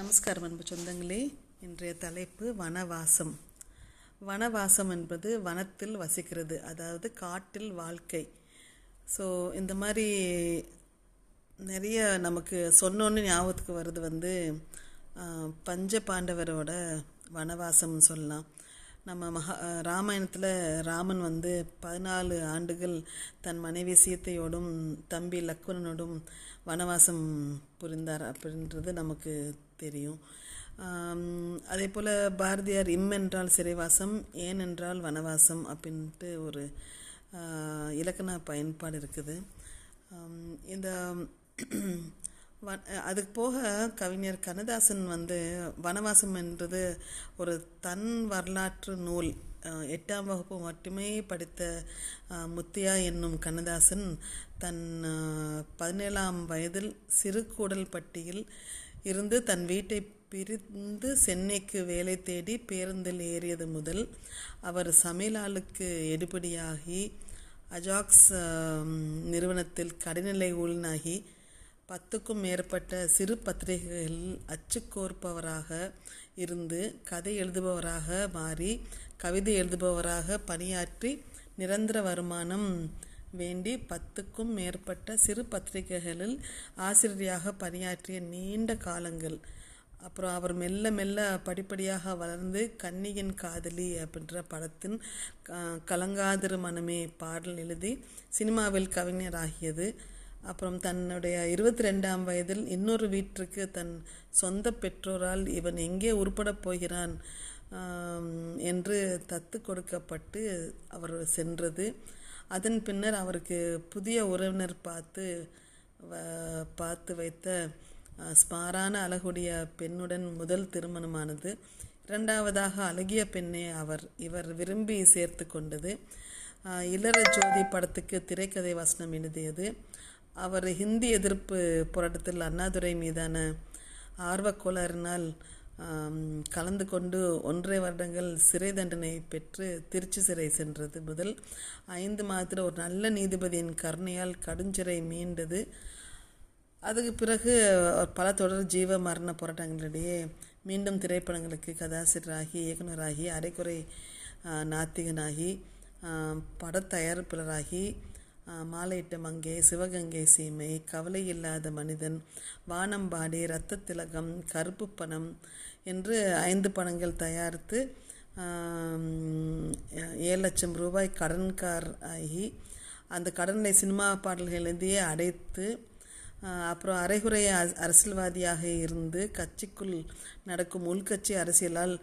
நமஸ்காரம் அன்பு சொந்தங்களே. இன்றைய தலைப்பு வனவாசம். வனவாசம் என்பது வனத்தில் வசிக்கிறது அதாவது காட்டில் வாழ்க்கை. ஸோ இந்த மாதிரி நிறைய நமக்கு சொன்னோன்னு ஞாபகத்துக்கு வருது வந்து பஞ்ச பாண்டவரோட வனவாசம்னு சொல்லலாம். நம்ம மகா ராமாயணத்தில் ராமன் வந்து பதினாலு ஆண்டுகள் தன் மனைவி சீத்தையோடும் தம்பி லக்குனனோடும் வனவாசம் புரிந்தார். அப்படின்றது நமக்கு தெரியும். அதே போல் பாரதியார் இம் என்றால் சிறைவாசம் ஏன் என்றால் வனவாசம் அப்படின்ட்டு ஒரு இலக்கண பயன்பாடு இருக்குது. இந்த வ- அதுக்கு போக கவிஞர் கண்ணதாசன் வந்து வனவாசம் என்றது ஒரு தன் வரலாற்று நூல். எட்டாம் வகுப்பு மட்டுமே படித்த முத்தியா என்னும் கண்ணதாசன் தன் பதினேழாம் வயதில் சிறுகூடல்பட்டியில் இருந்து தன் வீட்டை பிரிந்து சென்னைக்கு வேலை தேடி பேருந்தில் ஏறியது முதல் அவர் சமையலாளுக்கு எடுபடியாகி அஜாக்ஸ் நிறுவனத்தில் கடைநிலை ஊழினாகி பத்துக்கும் மேற்பட்ட சிறு பத்திரிகைகளில் அச்சுக்கோர்ப்பவராக இருந்து கதை எழுதுபவராக மாறி கவிதை எழுதுபவராக பணியாற்றி நிரந்தர வருமானம் வேண்டி பத்துக்கும் மேற்பட்ட சிறு பத்திரிகைகளில் ஆசிரியராக பணியாற்றிய நீண்ட காலங்கள். அப்புறம் அவர் மெல்ல மெல்ல படிப்படியாக வளர்ந்து கன்னியின் காதலி அப்படின்ற படத்தின் க- கலங்காதிரு மனமே பாடல் எழுதி சினிமாவில் கவிஞராகியது. அப்புறம் தன்னுடைய இருபத்தி ரெண்டாம் வயதில் இன்னொரு வீட்டிற்கு தன் சொந்த பெற்றோரால் இவன் எங்கே உருப்படப் போகிறான் என்று தத்து கொடுக்கப்பட்டு அவர் சென்றது. அதன் பின்னர் அவருக்கு புதிய உறவினர் பார்த்து வ- பார்த்து வைத்த ஸ்மாரான அழகுடைய பெண்ணுடன் முதல் திருமணமானது. இரண்டாவதாக அழகிய பெண்ணை அவர் இவர் விரும்பி சேர்த்து கொண்டது. இளர ஜோதி படத்துக்கு திரைக்கதை வசனம் எழுதியது. அவர் ஹிந்தி எதிர்ப்பு போராட்டத்தில் அண்ணாதுரை மீதான ஆர்வக்கோளாறினால் கலந்து கொண்டு ஒன்றரை வருடங்கள் சிறை தண்டனை பெற்று திருச்சி சிறை சென்றது. முதல் ஐந்து மாதத்தில் ஒரு நல்ல நீதிபதியின் கருணையால் கடுஞ்சிறை மீண்டது. அதுக்கு பிறகு பல தொடர் ஜீவ மரண போராட்டங்களிடையே மீண்டும் திரைப்படங்களுக்கு கதாசிரியராகி இயக்குனராகி அரைக்குறை நாத்திகனாகி படத்தயாரிப்பாளராகி படத் மாலையிட்ட மங்கே சிவகங்கை சீமை கவலை இல்லாத மனிதன் வானம்பாடி இரத்த திலகம் கருப்பு பணம் என்று ஐந்து படங்கள் தயாரித்து ஏழு லட்சம் ரூபாய் கடன்கார் ஆகி அந்த கடனை சினிமா பாடல்கள் எழுதியே அடைத்து அப்புறம் அரைகுறை அரசியல்வாதியாக இருந்து கட்சிக்குள் நடக்கும் உள்கட்சி அரசியலால்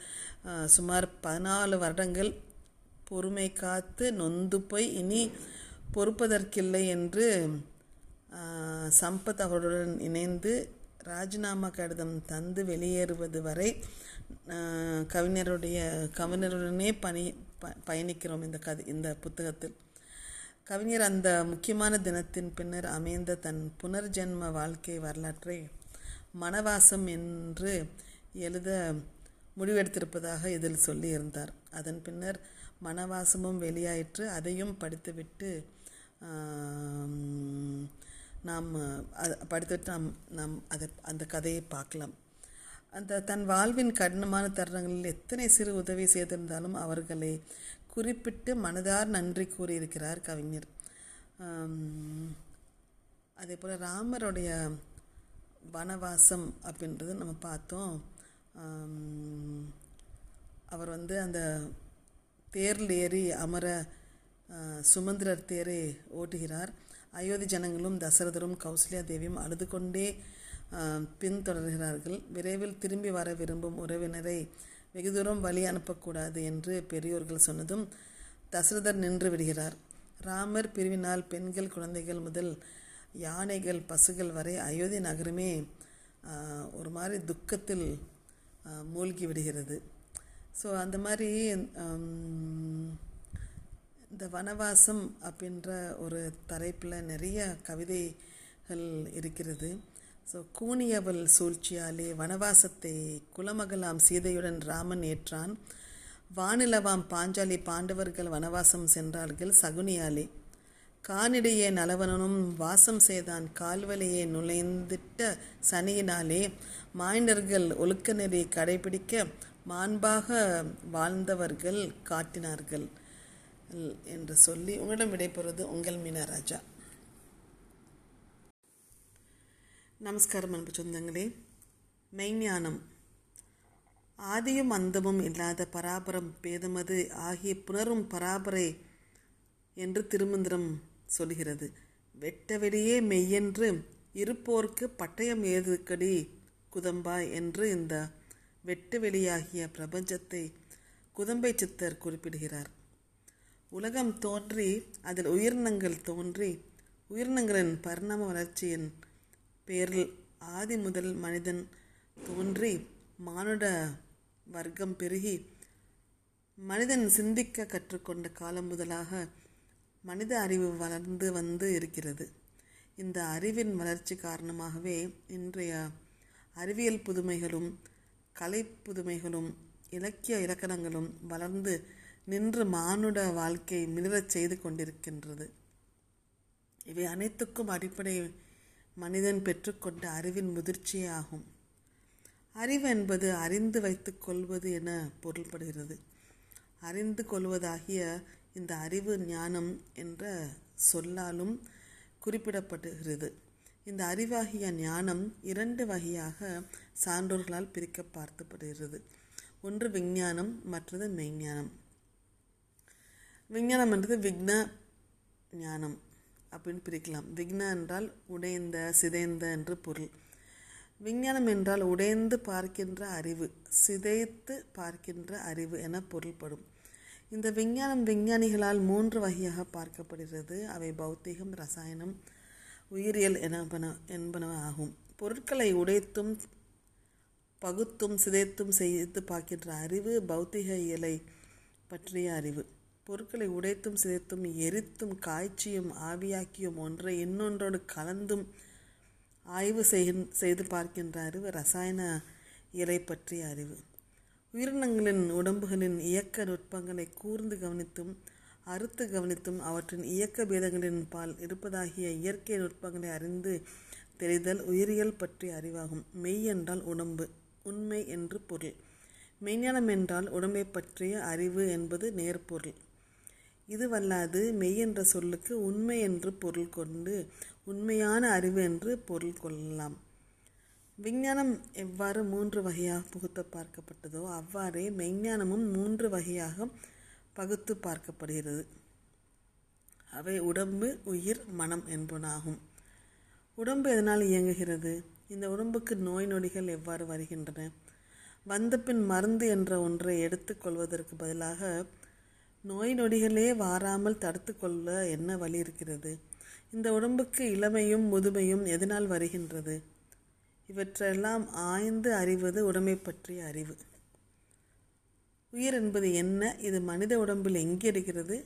சுமார் பதினாலு வருடங்கள் பொறுமை காத்து நொந்து போய் இனி பொறுப்பதற்கில்லை என்று சம்பத் அவருடன் இணைந்து ராஜினாமா கடிதம் தந்து வெளியேறுவது வரை கவிஞருடைய கவிஞருடனே பணி ப- பயணிக்கிறோம் இந்த கதை இந்த புத்தகத்தில். கவிஞர் அந்த முக்கியமான தினத்தின் பின்னர் அமைந்த தன் புனர்ஜென்ம வாழ்க்கை வரலாற்றை மனவாசம் என்று எழுத முடிவெடுத்திருப்பதாக இதில் சொல்லியிருந்தார். அதன் பின்னர் மனவாசமும் வெளியாயிற்று. அதையும் படித்துவிட்டு நாம் படித்துட்டு படித்துவிட்டு நாம் நாம் அதை அந்த கதையை பார்க்கலாம். அந்த தன் வாழ்வின் கடினமான தருணங்களில் எத்தனை சிறு உதவி செய்திருந்தாலும் அவர்களை குறிப்பிட்டு மனதார் நன்றி கூறியிருக்கிறார் கவிஞர். அதே போல் ராமருடைய வனவாசம் அப்படின்றது நம்ம பார்த்தோம். அவர் வந்து அந்த தேரில் ஏறி அமர சுமந்திரர் தேரை ஓட்டுகிறார். அயோத்தி ஜனங்களும் தசரதரும் கௌசல்யா தேவியும் அழுது கொண்டே பின்தொடர்கிறார்கள். விரைவில் திரும்பி வர விரும்பும் உறவினரை வெகு தூரம் வழி அனுப்பக்கூடாது என்று பெரியோர்கள் சொன்னதும் தசரதர் நின்று விடுகிறார். ராமர் பிரிவினால் பெண்கள் குழந்தைகள் முதல் யானைகள் பசுகள் வரை அயோத்தி நகரமே ஒரு மாதிரி துக்கத்தில் மூழ்கி விடுகிறது. ஸோ அந்த மாதிரி வனவாசம் அப்படின்ற ஒரு தலைப்பில் நிறைய கவிதைகள் இருக்கிறது. ஸோ கூனியவள் சூழ்ச்சியாலே வனவாசத்தை குலமகளாம் சீதையுடன் ராமன் ஏற்றான். வானிலவாம் பாஞ்சாலி பாண்டவர்கள் வனவாசம் சென்றார்கள் சகுனியாலே. கானிடையே நலவனனும் வாசம் செய்தான் கால்வலையே நுழைந்திட்ட சனியினாலே. மாய்ந்தர்கள் ஒழுக்க நெறி கடைபிடிக்க மாண்பாக வாழ்ந்தவர்கள் காட்டினார்கள். என்று சொல்லி உங்களிடம் விடைபெறுவது உங்கள் மீனா ராஜா. நமஸ்காரம் அன்பு சொந்தங்களே. மெய்ஞானம். ஆதியும் அந்தமும் இல்லாத பராபரம் பேதமது ஆகிய புணரும் பராபரை என்று திருமந்திரம் சொல்கிறது. வெட்ட வெளியே மெய்யென்று இருப்போர்க்கு பட்டயம் ஏதுக்கடி குதம்பா என்று இந்த வெட்டு வெளியாகிய பிரபஞ்சத்தை குதம்பை சித்தர் குறிப்பிடுகிறார். உலகம் தோன்றி அதில் உயிரினங்கள் தோன்றி உயிரினங்களின் பரிணாம வளர்ச்சியின் பேரில் ஆதி முதல் மனிதன் தோன்றி மானுட வர்க்கம் பெருகி மனிதன் சிந்திக்க கற்றுக்கொண்ட காலம் முதலாக மனித அறிவு வளர்ந்து வந்து இருக்கிறது. இந்த அறிவின் வளர்ச்சி காரணமாகவே இன்றைய அறிவியல் புதுமைகளும் கலை புதுமைகளும் இலக்கிய இலக்கணங்களும் வளர்ந்து நின்று மானுட வாழ்க்கை மிளிரச் செய்து கொண்டிருக்கின்றது. இவை அனைத்துக்கும் அடிப்படை மனிதன் பெற்றுக்கொண்ட அறிவின் முதிர்ச்சியே ஆகும் அறிவு என்பது அறிந்து வைத்துக் கொள்வது என பொருள்படுகிறது. அறிந்து கொள்வதாகிய இந்த அறிவு ஞானம் என்ற சொல்லாலும் குறிப்பிடப்படுகிறது. இந்த அறிவாகிய ஞானம் இரண்டு வகையாக சான்றோர்களால் பிரிக்க பார்த்துப்படுகிறது ஒன்று விஞ்ஞானம் மற்றது மெய்ஞானம். விஞ்ஞானம் என்றது விக்ன ஞானம் அப்படின்னு பிரிக்கலாம். விக்ன என்றால் உடைந்த சிதைந்த என்று பொருள். விஞ்ஞானம் என்றால் உடைந்து பார்க்கின்ற அறிவு சிதைத்து பார்க்கின்ற அறிவு என பொருள்படும். இந்த விஞ்ஞானம் விஞ்ஞானிகளால் மூன்று வகையாக பார்க்கப்படுகிறது. அவை பௌத்திகம் ரசாயனம் உயிரியல் எனப்பன என்பன ஆகும். பொருட்களை உடைத்தும் பகுத்தும் சிதைத்தும் செய்து பார்க்கின்ற அறிவு பௌத்திக இயலை பற்றிய அறிவு. பொருட்களை உடைத்தும் சிதைத்தும் எரித்தும் காய்ச்சியும் ஆவியாக்கியும் ஒன்றை இன்னொன்றோடு கலந்தும் ஆய்வு செய்து பார்க்கின்ற அறிவு ரசாயன இயலை பற்றிய அறிவு. உயிரினங்களின் உடம்புகளின் இயக்க நுட்பங்களை கூர்ந்து கவனித்தும் அறுத்து கவனித்தும் அவற்றின் இயக்க பேதங்களின் பால் இருப்பதாகிய இயற்கை நுட்பங்களை அறிந்து தெரிதல் உயிரியல் பற்றிய அறிவாகும். மெய் என்றால் உடம்பு உண்மை என்று பொருள். மெய்ஞானம் என்றால் உடம்பை பற்றிய அறிவு என்பது நேர்பொருள். இதுவல்லாது மெய் என்ற சொல்லுக்கு உண்மை என்று பொருள் கொண்டு உண்மையான அறிவு என்று பொருள் கொள்ளலாம். விஞ்ஞானம் எவ்வாறு மூன்று வகையாக புகுத்த பார்க்கப்பட்டதோ அவ்வாறே மெய்ஞானமும் மூன்று வகையாக பகுத்து பார்க்கப்படுகிறது. அவை உடம்பு உயிர் மனம் என்பனாகும். உடம்பு எதனால் இயங்குகிறது? இந்த உடம்புக்கு நோய் நொடிகள் எவ்வாறு வருகின்றன? வந்த பின் மருந்து என்ற ஒன்றை எடுத்துக்கொள்வதற்கு பதிலாக நோய் நொடிகளே வாராமல் தடுத்து கொள்ள என்ன வழி இருக்கிறது? இந்த உடம்புக்கு இளமையும் முதுமையும் எதனால் வருகின்றது? இவற்றெல்லாம் ஆய்ந்து அறிவது உடம்பை பற்றிய அறிவு. உயிர் என்பது என்ன? இது மனித உடம்பில் எங்கே இருக்கிறது?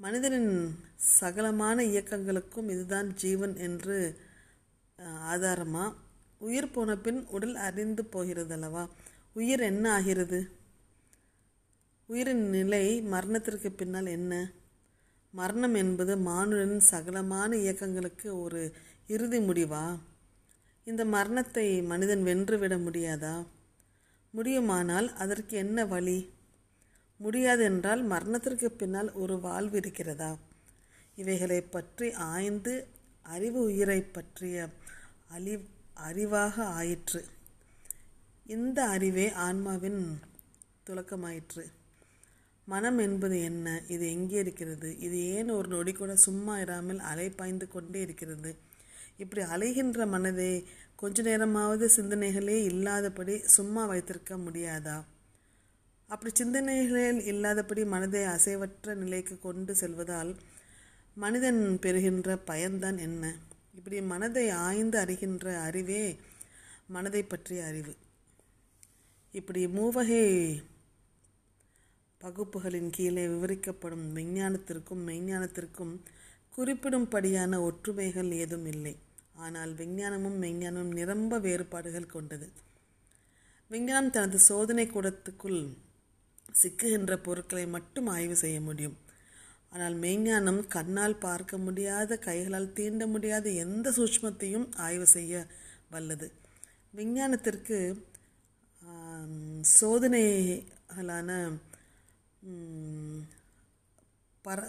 மனிதனின் சகலமான இயக்கங்களுக்கும் இதுதான் ஜீவன் என்று ஆதாரமா? உயிர் போன பின் உடல் அறிந்து போகிறது அல்லவா உயிர் என்ன ஆகிறது? உயிரின் நிலை மரணத்திற்கு பின்னால் என்ன? மரணம் என்பது மானுடன் சகலமான இயக்கங்களுக்கு ஒரு இறுதி முடிவா? இந்த மரணத்தை மனிதன் வென்றுவிட முடியாதா? முடியுமானால் அதற்கு என்ன வழி? முடியாதென்றால் மரணத்திற்கு பின்னால் ஒரு வாழ்வு இருக்கிறதா? இவைகளை பற்றி ஆய்ந்து அறிவு உயிரை பற்றிய அழி அறிவாக ஆயிற்று. இந்த அறிவே ஆன்மாவின் துலக்கமாயிற்று. மனம் என்பது என்ன? இது எங்கே இருக்கிறது? இது ஏன் ஒரு நொடி கூட சும்மா இராமல் அலை பாய்ந்து கொண்டே இருக்கிறது? இப்படி அலைகின்ற மனதை கொஞ்ச நேரமாவது சிந்தனைகளே இல்லாதபடி சும்மா வைத்திருக்க முடியாதா? அப்படி சிந்தனைகளே இல்லாதபடி மனதை அசைவற்ற நிலைக்கு கொண்டு செல்வதால் மனிதன் பெறுகின்ற பயன்தான் என்ன? இப்படி மனதை ஆய்ந்து அறிகின்ற அறிவே மனதை பற்றிய அறிவு. இப்படி மூவகை பகுப்புகளின் கீழே விவரிக்கப்படும் விஞ்ஞானத்திற்கும் மெய்ஞானத்திற்கும் குறிப்பிடும்படியான ஒற்றுமைகள் ஏதும் இல்லை. ஆனால் விஞ்ஞானமும் மெய்ஞானமும் நிரம்ப வேறுபாடுகள் கொண்டது. விஞ்ஞானம் தனது சோதனை கூடத்துக்குள் சிக்குகின்ற பொருட்களை மட்டும் ஆய்வு செய்ய முடியும். ஆனால் மெய்ஞானம் கண்ணால் பார்க்க முடியாத கைகளால் தீண்ட முடியாத எந்த சூட்ச்மத்தையும் ஆய்வு செய்ய வல்லது. விஞ்ஞானத்திற்கு சோதனைகளான பர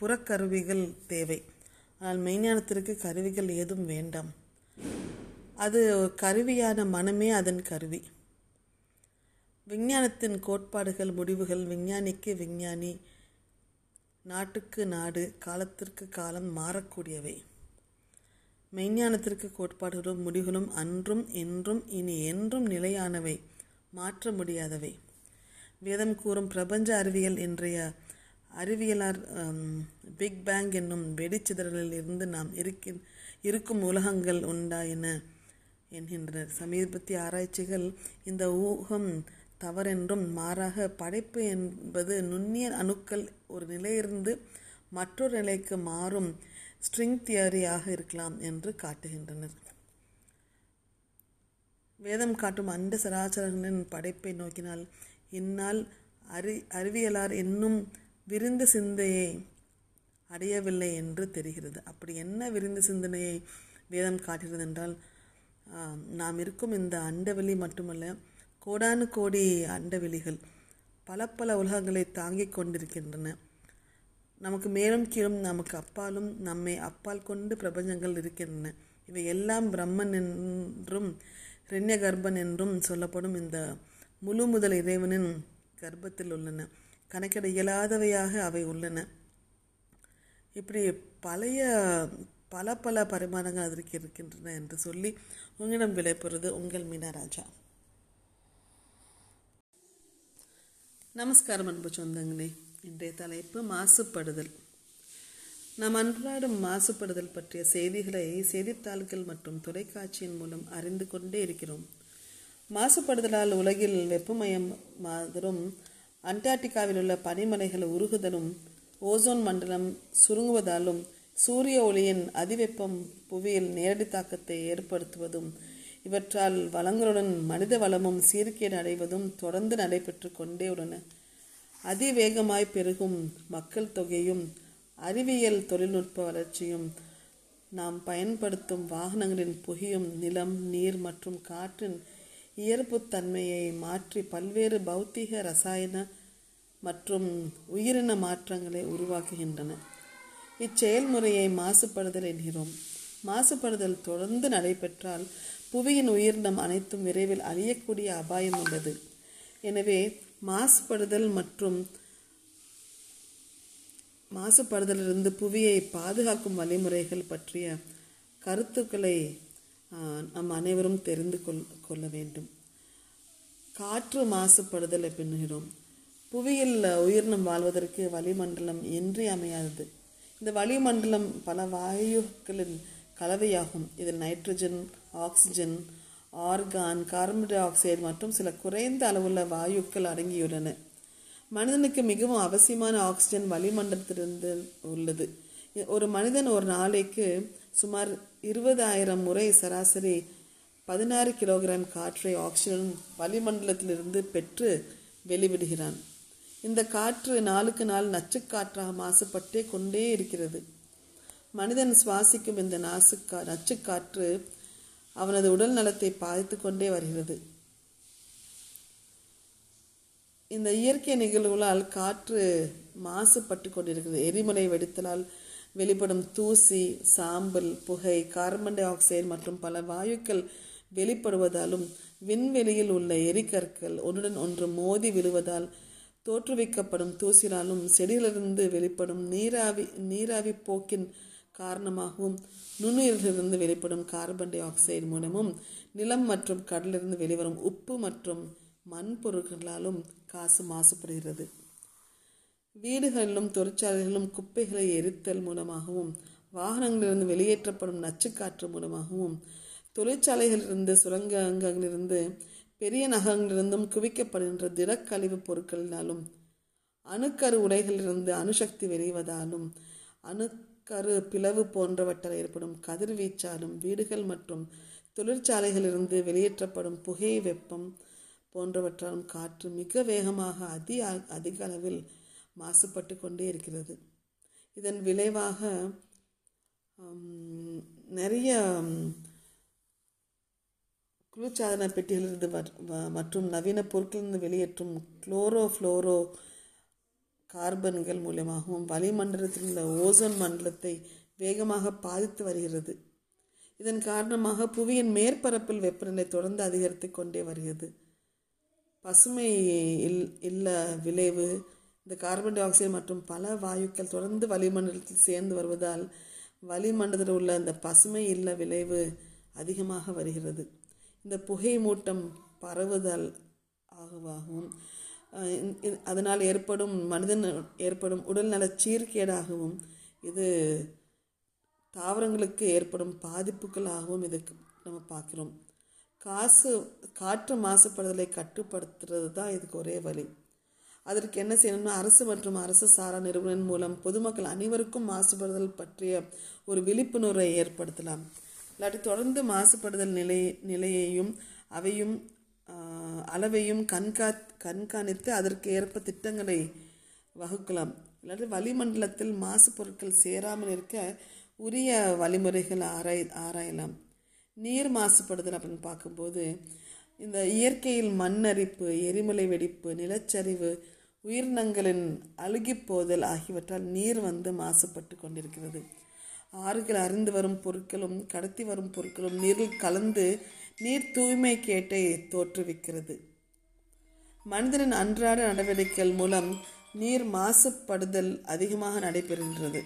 புறக்கருவிகள் தேவை. ஆனால் மெய்ஞானத்திற்கு கருவிகள் ஏதும் வேண்டாம். அது கருவியான மனமே அதன் கருவி. விஞ்ஞானத்தின் கோட்பாடுகள் முடிவுகள் விஞ்ஞானிக்கு விஞ்ஞானி நாட்டுக்கு நாடு காலத்திற்கு காலம் மாறக்கூடியவை. மெய்ஞானத்திற்கு கோட்பாடுகளும் முடிவுகளும் அன்றும் என்றும் இனி என்றும் நிலையானவை மாற்ற முடியாதவை. வேதம் கூறும் பிரபஞ்ச அறிவியல் இன்றைய அறிவியலார் பிக் பேங் என்னும் வெடிச்சிதறலில் இருந்து நாம் இருக்கின் இருக்கும் உலகங்கள் உண்டா என என்கின்றனர் சமீபத்திய ஆராய்ச்சிகள் இந்த ஊகம் தவறென்றும் மாறாக படைப்பு என்பது நுண்ணிய அணுக்கள் ஒரு நிலையிலிருந்து மற்றொரு நிலைக்கு மாறும் ஸ்ட்ரிங் தியரியாக இருக்கலாம் என்று காட்டுகின்றனர். வேதம் காட்டும் அண்ட சராசரங்களின் படைப்பை நோக்கினால் இந்நாள் அறி அறிவியலார் இன்னும் விருந்து சிந்தையை அடையவில்லை என்று தெரிகிறது. அப்படி என்ன விருந்து சிந்தனையை வேதம் காட்டுகிறது என்றால் நாம் இருக்கும் இந்த அண்டவெளி மட்டுமல்ல கோடானு கோடி அண்டவெளிகள் பல பல உலகங்களை தாங்கிக் கொண்டிருக்கின்றன. நமக்கு மேலும் கீழும் நமக்கு அப்பாலும் நம்மை அப்பால் கொண்டு பிரபஞ்சங்கள் இருக்கின்றன. இவை எல்லாம் பிரம்மன் என்றும் ரெண்ய கர்ப்பன் என்றும் சொல்லப்படும் இந்த முழு முதல் இறைவனின் கர்ப்பத்தில் உள்ளன. கணக்கிட இயலாதவையாக அவை உள்ளன. இப்படி பழைய பல பல பரிமாணங்கள் அதற்கு இருக்கின்றன என்று சொல்லி உங்களிடம் விடைபெறுவது உங்கள் மீனராஜா. நமஸ்காரம் அன்பு சொந்தங்களே. இன்றைய தலைப்பு மாசுபடுதல். நாம் அன்றாடம் மாசுபடுதல் பற்றிய செய்திகளை செய்தித்தாள்கள் மற்றும் தொலைக்காட்சியின் மூலம் அறிந்து கொண்டே இருக்கிறோம். மாசுபடுதலால் உலகில் வெப்பமயமாதலும் அண்டார்டிகாவில் உள்ள பனிமலைகள் உருகுதலும் ஓசோன் மண்டலம் சுருங்குவதாலும் சூரிய ஒளியின் அதிவெப்பம் புவியில் நேரடி தாக்கத்தை ஏற்படுத்துவதும் இவற்றால் வளங்களுடன் மனித வளமும் சீர்கேடு அடைவதும் தொடர்ந்து நடைபெற்று கொண்டே உள்ளன. அதிவேகமாய் பெருகும் மக்கள் தொகையும் அறிவியல் தொழில்நுட்ப வளர்ச்சியும் நாம் பயன்படுத்தும் வாகனங்களின் புகையும் நிலம் நீர் மற்றும் காற்றின் இயல்புத்தன்மையை மாற்றி பல்வேறு பௌத்திக ரசாயன மற்றும் உயிரின மாற்றங்களை உருவாக்குகின்றன. இச்செயல்முறையை மாசுபடுதல் என்கிறோம். மாசுபடுதல் தொடர்ந்து நடைபெற்றால் புவியின் உயிரினம் அனைத்தும் விரைவில் அழியக்கூடிய அபாயம் உள்ளது. எனவே மாசுபடுதல் மற்றும் மாசுபடுதலிருந்து புவியை பாதுகாக்கும் வழிமுறைகள் பற்றிய கருத்துக்களை நம் அனைவரும் தெரிந்து கொள் கொள்ள வேண்டும். காற்று மாசுபடுதல் என்கிறோம் புவியில் உயிரினம் வாழ்வதற்கு வளிமண்டலம் இன்றியமையாதது இந்த வளிமண்டலம் பல வாயுக்களின் கலவையாகும். இதில் nitrogen oxygen argon carbon dioxide மற்றும் சில குறைந்த அளவுள்ள வாயுக்கள் அடங்கியுள்ளன. மனிதனுக்கு மிகவும் அவசியமான ஆக்சிஜன் வளிமண்டலத்திலிருந்து உள்ளது. ஒரு மனிதன் ஒரு நாளைக்கு சுமார் இருபதாயிரம் முறை சராசரி பதினாறு கிலோகிராம் காற்றை ஆக்சிஜன் வளிமண்டலத்திலிருந்து பெற்று வெளிவிடுகிறான். இந்த காற்று நாளுக்கு நாள் நச்சுக்காற்றாக மாசுபட்டே கொண்டே இருக்கிறது. மனிதன் சுவாசிக்கும் இந்த நாசுக்கா நச்சுக்காற்று அவனது உடல் நலத்தை பாதித்து கொண்டே வருகிறது. இந்த இயற்கை நிகழ்வுகளால் காற்று மாசுபட்டு கொண்டிருக்கிறது. எரிமலை வெடித்தலால் வெளிப்படும் தூசி சாம்பல் புகை கார்பன் டை ஆக்சைடு மற்றும் பல வாயுக்கள் வெளிப்படுவதாலும் விண்வெளியில் உள்ள எரிகற்கள் ஒன்றுடன் ஒன்று மோதி விழுவதால் தோற்றுவிக்கப்படும் தூசினாலும் செடியிலிருந்து வெளிப்படும் நீராவி நீராவி போக்கின் காரணமாகவும் நுண்ணுயிரிலிருந்து வெளிப்படும் கார்பன் டை ஆக்சைடு மூலமும் நிலம் மற்றும் கடலிலிருந்து வெளிவரும் உப்பு மற்றும் மண் பொருட்களாலும் காசு மாசுபடுகிறது. வீடுகளிலும் தொழிற்சாலைகளிலும் குப்பைகளை எரித்தல் மூலமாகவும் வாகனங்களிலிருந்து வெளியேற்றப்படும் நச்சுக்காற்று மூலமாகவும் தொழிற்சாலைகளிலிருந்து சுரங்கங்களிலிருந்து பெரிய நகரங்களிலிருந்தும் குவிக்கப்படுகின்ற திடக்கழிவு பொருட்களினாலும் அணுக்கரு உடைகளிலிருந்து அணுசக்தி வெளிவதாலும் அணுக்கரு பிளவு போன்றவற்றால் ஏற்படும் கதிர்வீச்சாலும் வீடுகள் மற்றும் தொழிற்சாலைகளிலிருந்து வெளியேற்றப்படும் புகை வெப்பம் போன்றவற்றாலும் காற்று மிக வேகமாக அதி அதிக அளவில் மாசுபட்டு கொண்டே இருக்கிறது. இதன் விளைவாக நிறைய ஹம், குளிர்சாதன பெட்டிகளிலிருந்து வ- மற்றும் நவீன பொருட்களிலிருந்து வெளியேற்றும் குளோரோ ஃப்ளோரோ கார்பன்கள் மூலியமாகவும் வளிமண்டலத்தில் உள்ள ஓசோன் மண்டலத்தை வேகமாக பாதித்து வருகிறது. இதன் காரணமாக புவியின் மேற்பரப்பில் வெப்பநிலை தொடர்ந்து அதிகரித்து கொண்டே வருகிறது. பசுமை இல் இல்ல விளைவு இந்த கார்பன் டை ஆக்சைடு மற்றும் பல வாயுக்கள் தொடர்ந்து வளிமண்டலத்தில் சேர்ந்து வருவதால் வளிமண்டலத்தில் உள்ள இந்த பசுமை இல்ல விளைவு அதிகமாக வருகிறது. இந்த புகை மூட்டம் பரவுதல் ஆகவாகவும் அதனால் ஏற்படும் மனிதன் ஏற்படும் உடல்நல சீர்கேடாகவும் இது தாவரங்களுக்கு ஏற்படும் பாதிப்புகளாகவும் இதுக்கு நம்ம பார்க்குறோம். காசு காற்று மாசுபடுதலை கட்டுப்படுத்துறது தான் இதுக்கு ஒரே வழி. அதற்கு என்ன செய்யணும்னா அரசு மற்றும் அரசு சாரா நிறுவனம் மூலம் பொதுமக்கள் அனைவருக்கும் மாசுபடுதல் பற்றிய ஒரு விழிப்புணர்வை ஏற்படுத்தலாம். இல்லாட்டி தொடர்ந்து மாசுபடுதல் நிலை நிலையையும் அவையும் அளவையும் கண்கா கண்காணித்து அதற்கு ஏற்ப திட்டங்களை வகுக்கலாம். இல்லாட்டி வளிமண்டலத்தில் மாசு பொருட்கள் சேராமல் இருக்க உரிய வழிமுறைகள் ஆராய் ஆராயலாம். நீர் மாசுபடுதல் அப்படின்னு பார்க்கும்போது இந்த இயற்கையில் மண்ணரிப்பு எரிமலை வெடிப்பு நிலச்சரிவு உயிரினங்களின் அழுகிப் போதல் ஆகியவற்றால் நீர் வந்து மாசுபட்டு கொண்டிருக்கிறது. ஆறுகள் அறிந்து வரும் பொருட்களும் கடத்தி வரும் பொருட்களும் நீரில் கலந்து நீர் தூய்மை கேட்டை தோற்றுவிக்கிறது. மனிதனின் அன்றாட நடவடிக்கைகள் மூலம் நீர் மாசுபடுதல் அதிகமாக நடைபெறுகின்றது.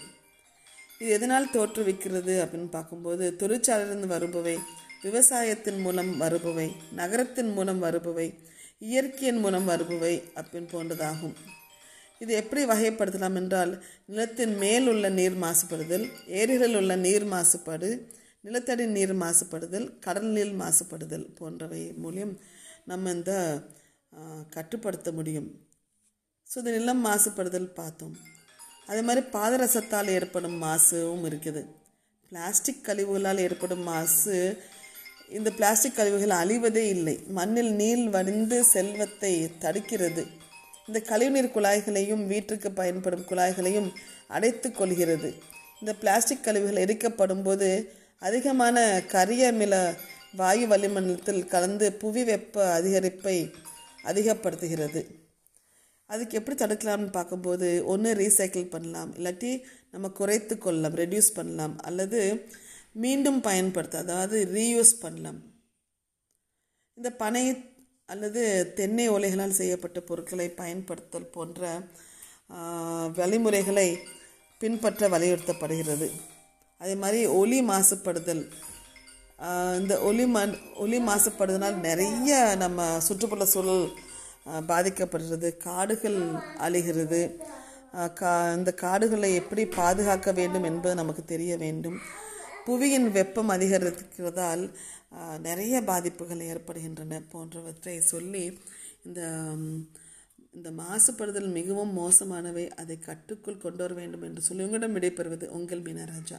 இது எதனால் தோற்றுவிக்கிறது அப்படின்னு பார்க்கும்போது தொழிற்சாலையிலிருந்து வருபவை விவசாயத்தின் மூலம் வருபவை நகரத்தின் மூலம் வருபவை இயற்கையின் மூலம் வருபவை அப்படின்னு போன்றதாகும். இது எப்படி வகைப்படுத்தலாம் என்றால் நிலத்தின் மேல் உள்ள நீர் மாசுபடுதல் ஏரிகளில் உள்ள நீர் மாசுபாடு நிலத்தடி நீர் மாசுபடுதல் கடல் நீர் மாசுபடுதல் போன்றவை மூலியம் நம்ம இந்த கட்டுப்படுத்த முடியும். ஸோ இந்த நிலம் மாசுபடுதல் பார்த்தோம். அதே மாதிரி பாதரசத்தால் ஏற்படும் மாசுவும் இருக்குது. பிளாஸ்டிக் கழிவுகளால் ஏற்படும் மாசு இந்த பிளாஸ்டிக் கழிவுகள் அழிவதே இல்லை. மண்ணில் நீர் வடிந்து செல்வத்தை தடுக்கிறது. இந்த கழிவுநீர் குழாய்களையும் வீட்டுக்கு பயன்படும் குழாய்களையும் அடைத்து கொள்கிறது. இந்த பிளாஸ்டிக் கழிவுகள் எரிக்கப்படும் போது அதிகமான கரியமில வாயு வளிமண்டலத்தில் கலந்து புவி வெப்ப அதிகரிப்பை அதிகப்படுத்துகிறது. அதுக்கு எப்படி தடுக்கலாம்னு பார்க்கும்போது ஒன்று ரீசைக்கிள் பண்ணலாம். இல்லாட்டி நம்ம குறைத்து கொள்ளலாம் ரெடியூஸ் பண்ணலாம். அல்லது மீண்டும் பயன்படுத்த அதாவது ரீயூஸ் பண்ணலாம். இந்த பனை அல்லது தென்னை ஓலைகளால் செய்யப்பட்ட பொருட்களை பயன்படுத்தல் போன்ற வழிமுறைகளை பின்பற்ற வலியுறுத்தப்படுகிறது. அதே மாதிரி ஒலி மாசுபடுதல் இந்த ஒலி மண் ஒலி மாசுபடுதனால் நிறைய நம்ம சுற்றுப்புற சூழல் பாதிக்கப்படுகிறது காடுகள் அழிகிறது. கா இந்த காடுகளை எப்படி பாதுகாக்க வேண்டும் என்பது நமக்கு தெரிய வேண்டும். புவியின் வெப்பம் அதிகரிக்கிறதால் நிறைய பாதிப்புகள் ஏற்படுகின்றன போன்றவற்றை சொல்லி இந்த இந்த மாசுபடுதல் மிகவும் மோசமானவை. அதை கட்டுக்குள் கொண்டு வர வேண்டும் என்று சொல்லி உங்களிடம் விடைபெறுவது உங்கள் மீனராஜா.